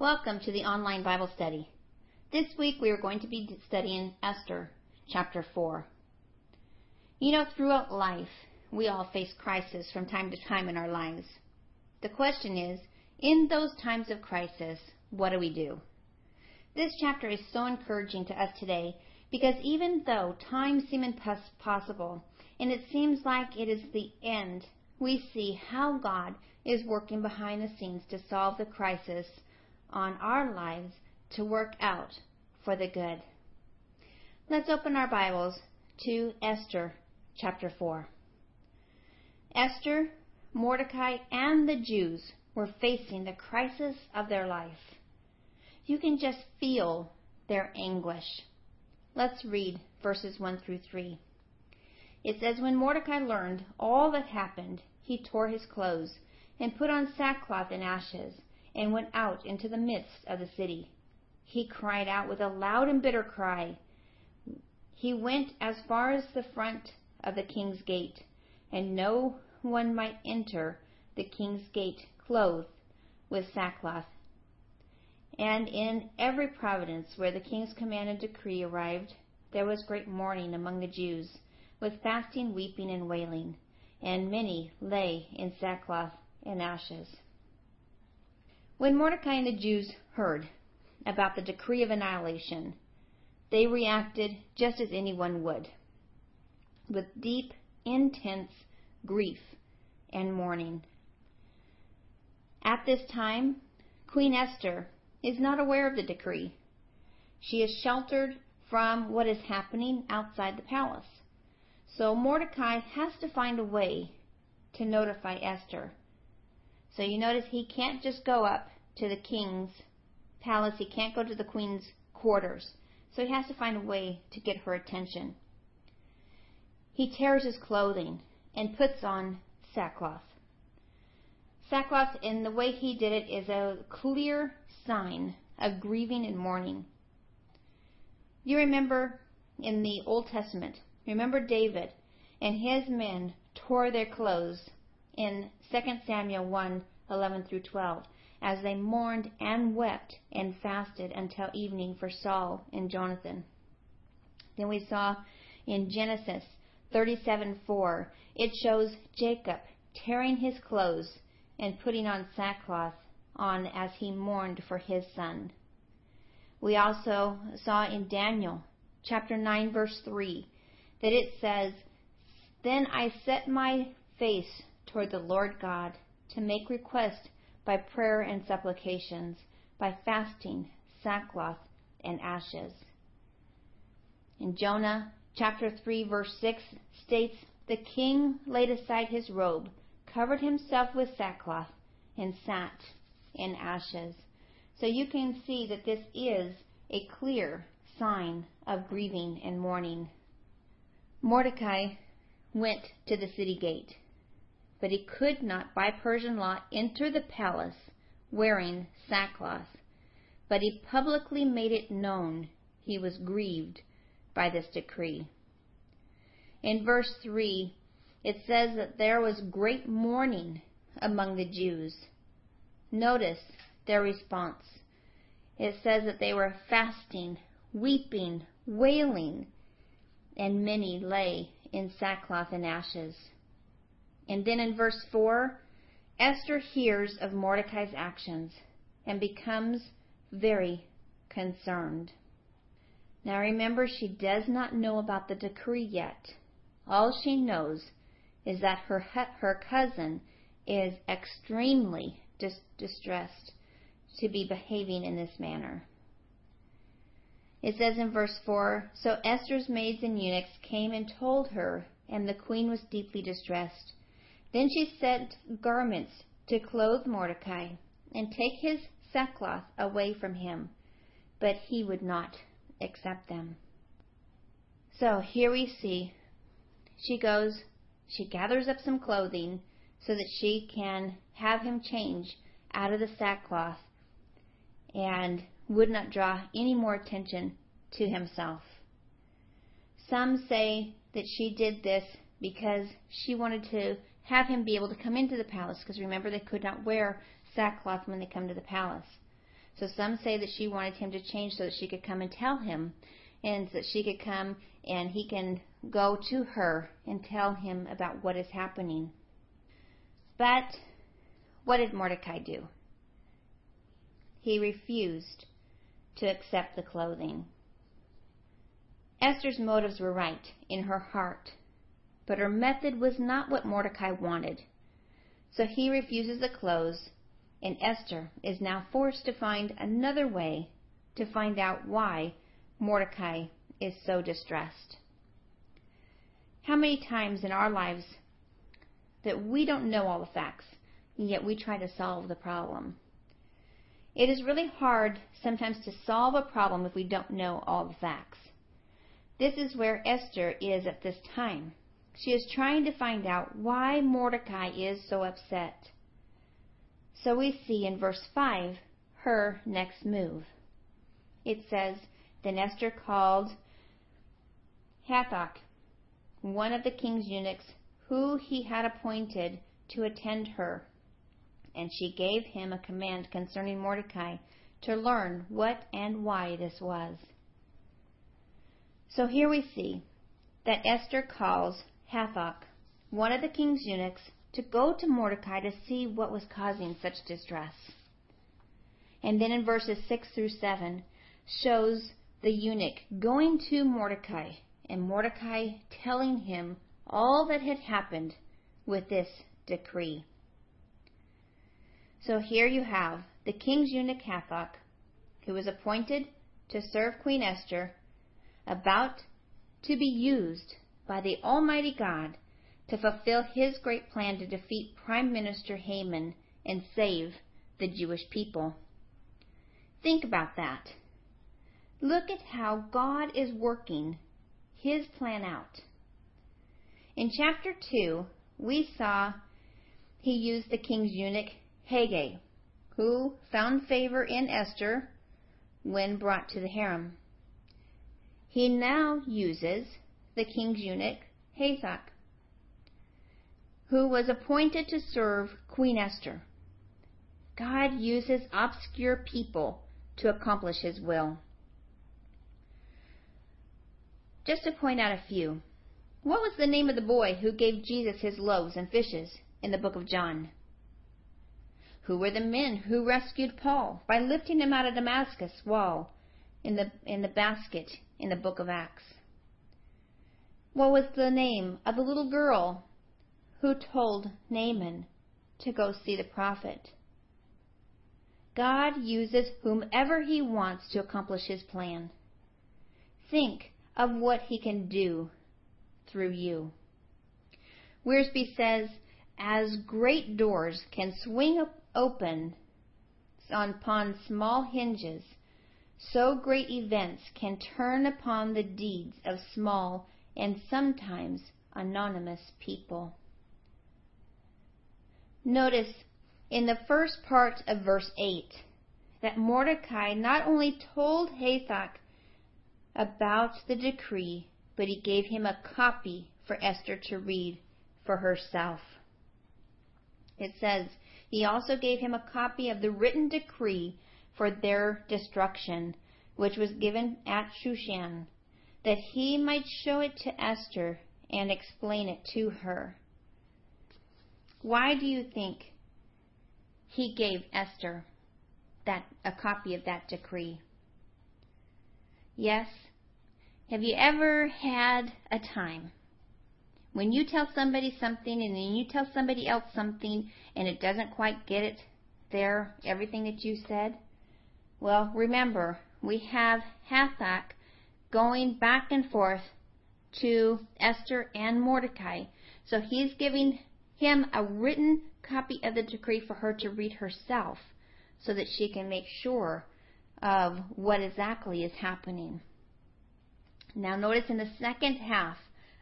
Welcome to the online Bible study. This week we are going to be studying Esther, chapter 4. You know, throughout life, we all face crisis from time to time in our lives. The question is, in those times of crisis, what do we do? This chapter is so encouraging to us today because even though times seem impossible and it seems like it is the end, we see how God is working behind the scenes to solve the crisis on our lives to work out for the good. Let's open our Bibles to Esther chapter 4. Esther, Mordecai, and the Jews were facing the crisis of their life. You can just feel their anguish. Let's read verses 1 through 3. It says, When Mordecai learned all that happened, he tore his clothes and put on sackcloth and ashes and went out into the midst of the city. He cried out with a loud and bitter cry. He went as far as the front of the king's gate, and no one might enter the king's gate clothed with sackcloth. And in every province where the king's command and decree arrived, there was great mourning among the Jews, with fasting, weeping, and wailing, and many lay in sackcloth and ashes. When Mordecai and the Jews heard about the decree of annihilation, they reacted just as anyone would, with deep, intense grief and mourning. At this time, Queen Esther is not aware of the decree. She is sheltered from what is happening outside the palace. So Mordecai has to find a way to notify Esther so you notice he can't just go up to the king's palace. He can't go to the queen's quarters. So he has to find a way to get her attention. He tears his clothing and puts on sackcloth. Sackcloth, in the way he did it, is a clear sign of grieving and mourning. You remember in the Old Testament, remember David and his men tore their clothes in 2 Samuel 1 11 through 12, as they mourned and wept and fasted until evening for Saul and Jonathan. Then we saw in Genesis 37 4, it shows Jacob tearing his clothes and putting on sackcloth on as he mourned for his son. We also saw in Daniel chapter 9 verse 3 that it says, Then I set my face toward the Lord God to make request by prayer and supplications, by fasting, sackcloth, and ashes. In Jonah chapter 3 verse 6 states, The king laid aside his robe, covered himself with sackcloth, and sat in ashes. So you can see that this is a clear sign of grieving and mourning. Mordecai went to the city gate but he could not by Persian law enter the palace wearing sackcloth. But he publicly made it known he was grieved by this decree. In verse 3, it says that there was great mourning among the Jews. Notice their response. It says that they were fasting, weeping, wailing, and many lay in sackcloth and ashes. And then in verse 4, Esther hears of Mordecai's actions and becomes very concerned. Now remember, she does not know about the decree yet. All she knows is that her, her cousin is extremely dis- distressed to be behaving in this manner. It says in verse 4 So Esther's maids and eunuchs came and told her, and the queen was deeply distressed. Then she sent garments to clothe Mordecai and take his sackcloth away from him, but he would not accept them. So here we see she goes, she gathers up some clothing so that she can have him change out of the sackcloth and would not draw any more attention to himself. Some say that she did this because she wanted to have him be able to come into the palace, because remember they could not wear sackcloth when they come to the palace. So some say that she wanted him to change so that she could come and tell him, and that she could come and he can go to her and tell him about what is happening. But what did Mordecai do? He refused to accept the clothing. Esther's motives were right in her heart, but her method was not what Mordecai wanted. So he refuses the clothes, and Esther is now forced to find another way to find out why Mordecai is so distressed. How many times in our lives that we don't know all the facts, and yet we try to solve the problem? It is really hard sometimes to solve a problem if we don't know all the facts. This is where Esther is at this time. She is trying to find out why Mordecai is so upset. So we see in verse 5 her next move. It says, Then Esther called Hathach, one of the king's eunuchs, who he had appointed to attend her, and she gave him a command concerning Mordecai to learn what and why this was. So here we see that Esther calls Hathach, one of the king's eunuchs, to go to Mordecai to see what was causing such distress. And then in verses 6 through 7 shows the eunuch going to Mordecai and Mordecai telling him all that had happened with this decree. So here you have the king's eunuch Hathach, who was appointed to serve Queen Esther, about to be used by the Almighty God to fulfill his great plan to defeat Prime Minister Haman and save the Jewish people. Think about that. Look at how God is working his plan out. In chapter 2, we saw he used the king's eunuch Hegai, who found favor in Esther when brought to the harem. He now uses the king's eunuch Hathach, who was appointed to serve Queen Esther. God uses obscure people to accomplish his will. Just to point out a few. What was the name of the boy who gave Jesus his loaves and fishes in the book of John? Who were the men who rescued Paul by lifting him out of Damascus wall in the in the basket in the book of Acts? What was the name of the little girl who told Naaman to go see the prophet? God uses whomever he wants to accomplish his plan. Think of what he can do through you. Wiersbe says, as great doors can swing open upon small hinges, so great events can turn upon the deeds of small and sometimes anonymous people. Notice in the first part of verse 8 that Mordecai not only told Hathach about the decree, but he gave him a copy for Esther to read for herself. It says, he also gave him a copy of the written decree for their destruction, which was given at Shushan, that he might show it to Esther and explain it to her. Why do you think he gave Esther that a copy of that decree? Yes. Have you ever had a time when you tell somebody something and then you tell somebody else something and it doesn't quite get it there, everything that you said? Well, remember, we have Hathach going back and forth to Esther and Mordecai. So he's giving him a written copy of the decree for her to read herself so that she can make sure of what exactly is happening. Now notice in the second half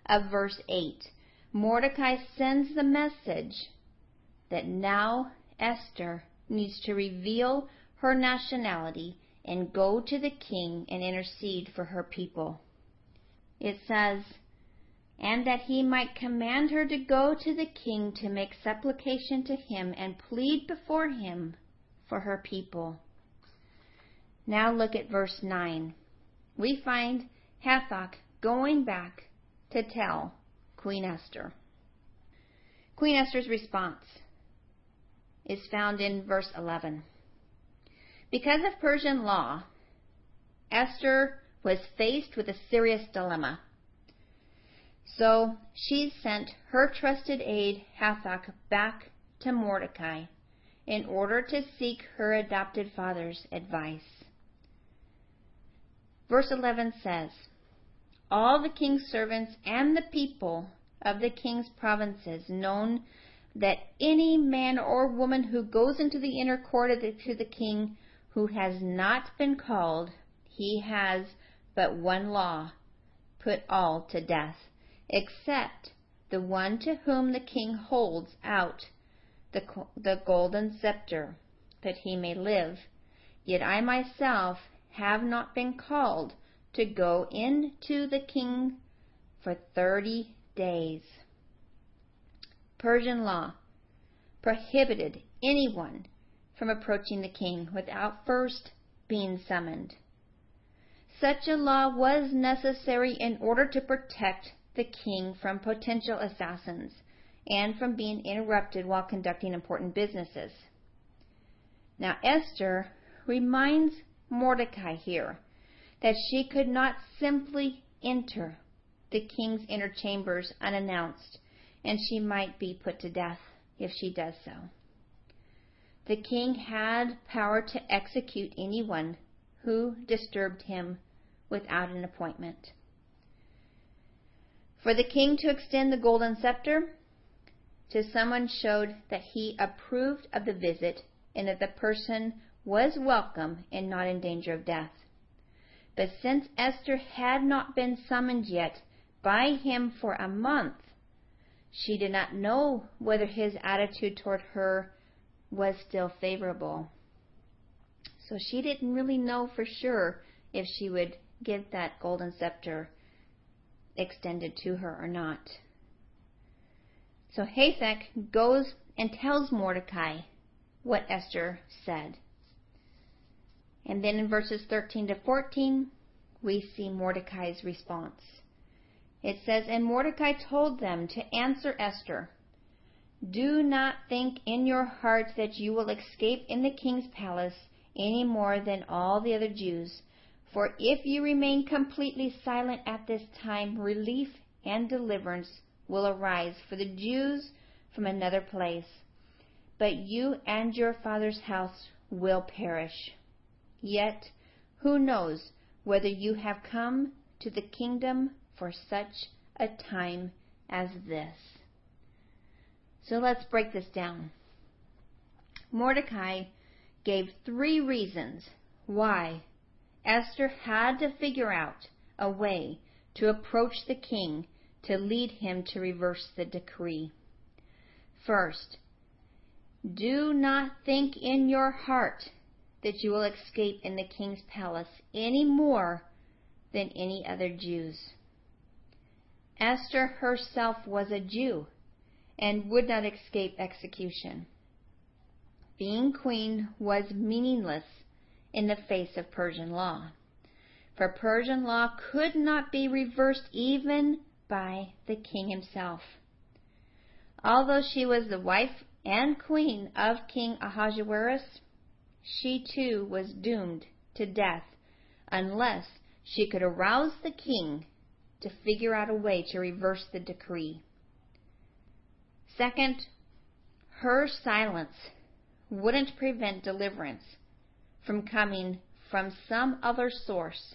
of verse 8, Mordecai sends the message that now Esther needs to reveal her nationality and go to the king and intercede for her people. It says, and that he might command her to go to the king to make supplication to him and plead before him for her people. Now look at verse 9. We find Hathach going back to tell Queen Esther. Queen Esther's response is found in verse 11. Because of Persian law, Esther was faced with a serious dilemma. So she sent her trusted aide Hathach back to Mordecai in order to seek her adopted father's advice. Verse 11 says, All the king's servants and the people of the king's provinces known that any man or woman who goes into the inner court of the, to the king who has not been called, he has but one law put all to death, except the one to whom the king holds out the, the golden scepter, that he may live. Yet I myself have not been called to go in to the king for thirty days. Persian law prohibited anyone from approaching the king without first being summoned. Such a law was necessary in order to protect the king from potential assassins and from being interrupted while conducting important businesses. Now, Esther reminds Mordecai here that she could not simply enter the king's inner chambers unannounced, and she might be put to death if she does so. The king had power to execute anyone who disturbed him without an appointment. For the king to extend the golden scepter to someone showed that he approved of the visit and that the person was welcome and not in danger of death. But since Esther had not been summoned yet by him for a month, she did not know whether his attitude toward her was still favorable. So she didn't really know for sure if she would get that golden scepter extended to her or not. So Hathach goes and tells Mordecai what Esther said. And then in verses 13 to 14, we see Mordecai's response. It says, And Mordecai told them to answer Esther, Do not think in your hearts that you will escape in the king's palace any more than all the other Jews. For if you remain completely silent at this time, relief and deliverance will arise for the Jews from another place. But you and your father's house will perish. Yet, who knows whether you have come to the kingdom for such a time as this? So let's break this down. Mordecai gave three reasons why Esther had to figure out a way to approach the king to lead him to reverse the decree. First, do not think in your heart that you will escape in the king's palace any more than any other Jews. Esther herself was a Jew and would not escape execution. Being queen was meaningless in the face of Persian law, for Persian law could not be reversed even by the king himself. Although she was the wife and queen of King Ahasuerus, she too was doomed to death unless she could arouse the king to figure out a way to reverse the decree. Second, her silence wouldn't prevent deliverance from coming from some other source,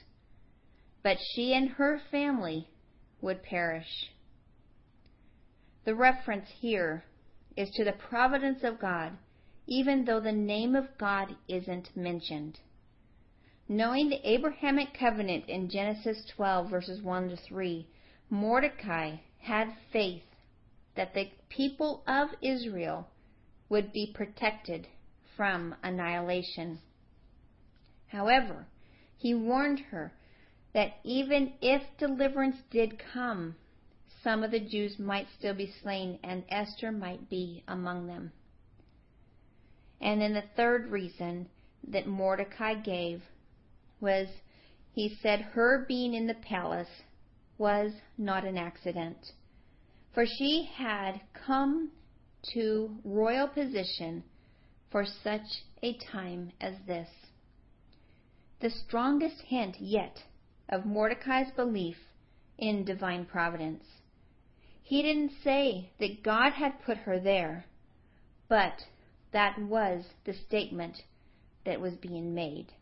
but she and her family would perish. The reference here is to the providence of God even though the name of God isn't mentioned. Knowing the Abrahamic covenant in Genesis 12, verses 1 to 3, Mordecai had faith that the people of Israel would be protected from annihilation. However, he warned her that even if deliverance did come, some of the Jews might still be slain, and Esther might be among them. And then the third reason that Mordecai gave was he said her being in the palace was not an accident, for she had come to royal position for such a time as this. The strongest hint yet of Mordecai's belief in divine providence. He didn't say that God had put her there, but that was the statement that was being made.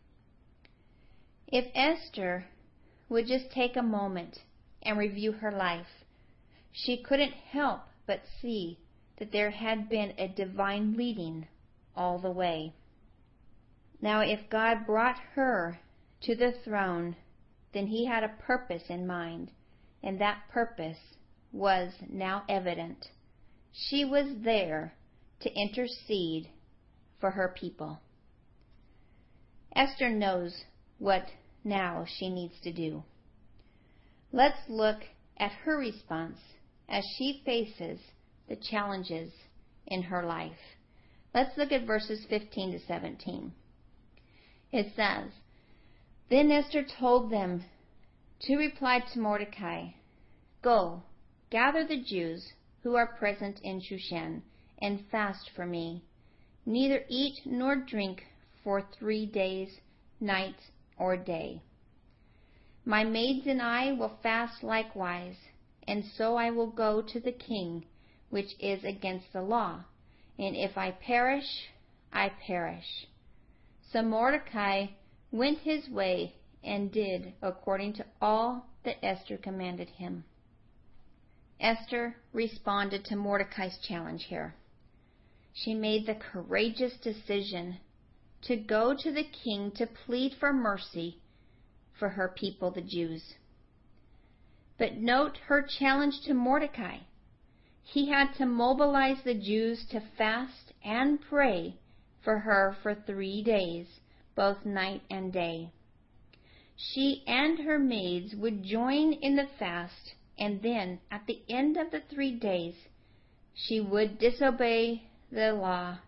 If Esther would just take a moment and review her life, she couldn't help but see that there had been a divine leading all the way. Now, if God brought her to the throne, then he had a purpose in mind, and that purpose was now evident. She was there to intercede for her people. Esther knows what now she needs to do. Let's look at her response as she faces the challenges in her life. Let's look at verses 15 to 17. It says, Then Esther told them to reply to Mordecai, Go, gather the Jews who are present in Shushan, and fast for me. Neither eat nor drink for three days, night or day. My maids and I will fast likewise, and so I will go to the king, which is against the law. And if I perish, I perish. So Mordecai went his way and did according to all that Esther commanded him. Esther responded to Mordecai's challenge here. She made the courageous decision to go to the king to plead for mercy for her people, the Jews. But note her challenge to Mordecai. He had to mobilize the Jews to fast and pray for her for three days, both night and day. She and her maids would join in the fast, and then, at the end of the three days, she would disobey the law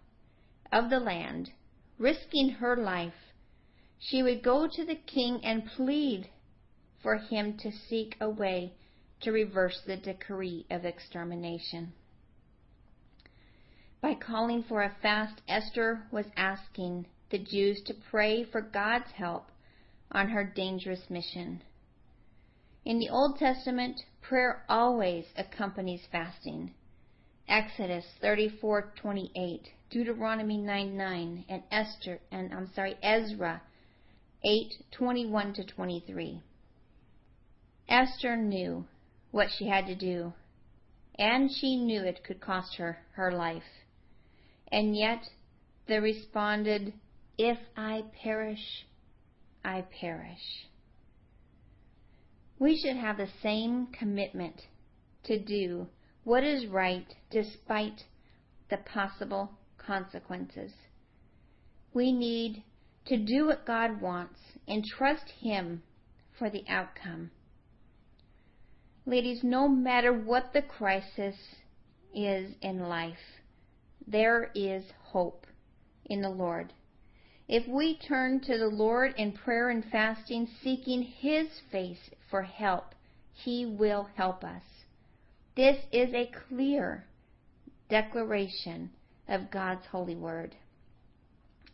of the land, risking her life. She would go to the king and plead for him to seek a way to reverse the decree of extermination. By calling for a fast, Esther was asking the Jews to pray for God's help on her dangerous mission. In the Old Testament, prayer always accompanies fasting. Exodus 34:28, Deuteronomy 9:9, and Esther and I'm sorry, Ezra 8:21 to 23. Esther knew what she had to do, and she knew it could cost her her life. And yet they responded, If I perish, I perish. We should have the same commitment to do what is right despite the possible consequences. We need to do what God wants and trust Him for the outcome. Ladies, no matter what the crisis is in life, there is hope in the Lord. If we turn to the Lord in prayer and fasting, seeking His face for help, He will help us. This is a clear declaration of God's holy word.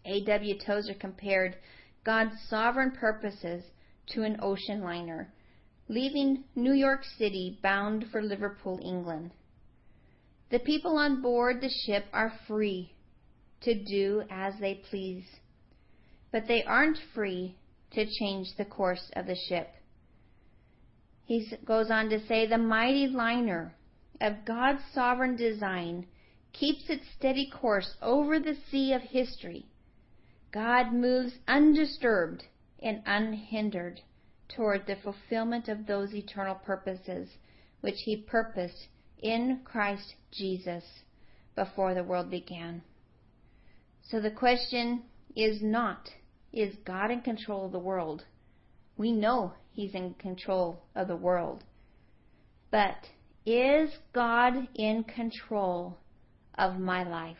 A.W. Tozer compared God's sovereign purposes to an ocean liner leaving New York City bound for Liverpool, England. The people on board the ship are free to do as they please, but they aren't free to change the course of the ship. He goes on to say the mighty liner of God's sovereign design keeps its steady course over the sea of history. God moves undisturbed and unhindered toward the fulfillment of those eternal purposes which He purposed in Christ Jesus before the world began. So the question is not, is God in control of the world? We know He's in control of the world. But is God in control of my life?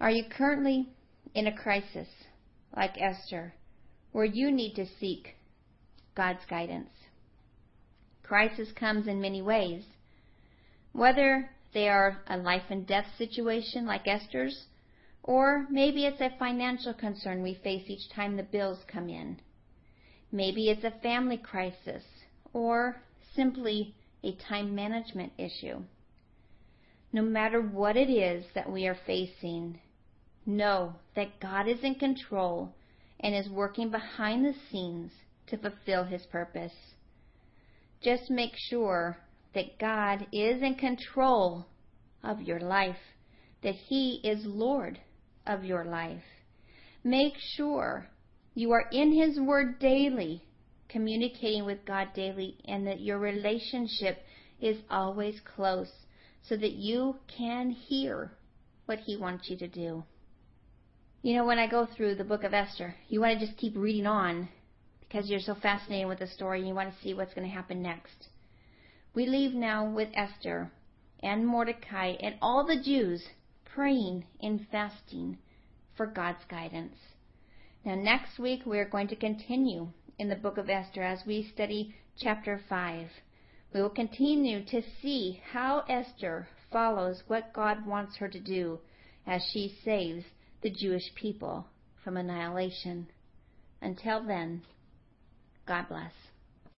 Are you currently in a crisis like Esther? Where you need to seek God's guidance. Crisis comes in many ways. Whether they are a life and death situation like Esther's, or maybe it's a financial concern we face each time the bills come in. Maybe it's a family crisis, or simply a time management issue. No matter what it is that we are facing, know that God is in control and is working behind the scenes to fulfill his purpose. Just make sure that God is in control of your life, that he is Lord of your life. Make sure you are in his word daily, communicating with God daily, and that your relationship is always close so that you can hear what he wants you to do. You know, when I go through the book of Esther, you want to just keep reading on because you're so fascinated with the story and you want to see what's going to happen next. We leave now with Esther and Mordecai and all the Jews praying and fasting for God's guidance. Now, next week we're going to continue in the book of Esther as we study chapter 5. We will continue to see how Esther follows what God wants her to do as she saves the Jewish people from annihilation. Until then, God bless.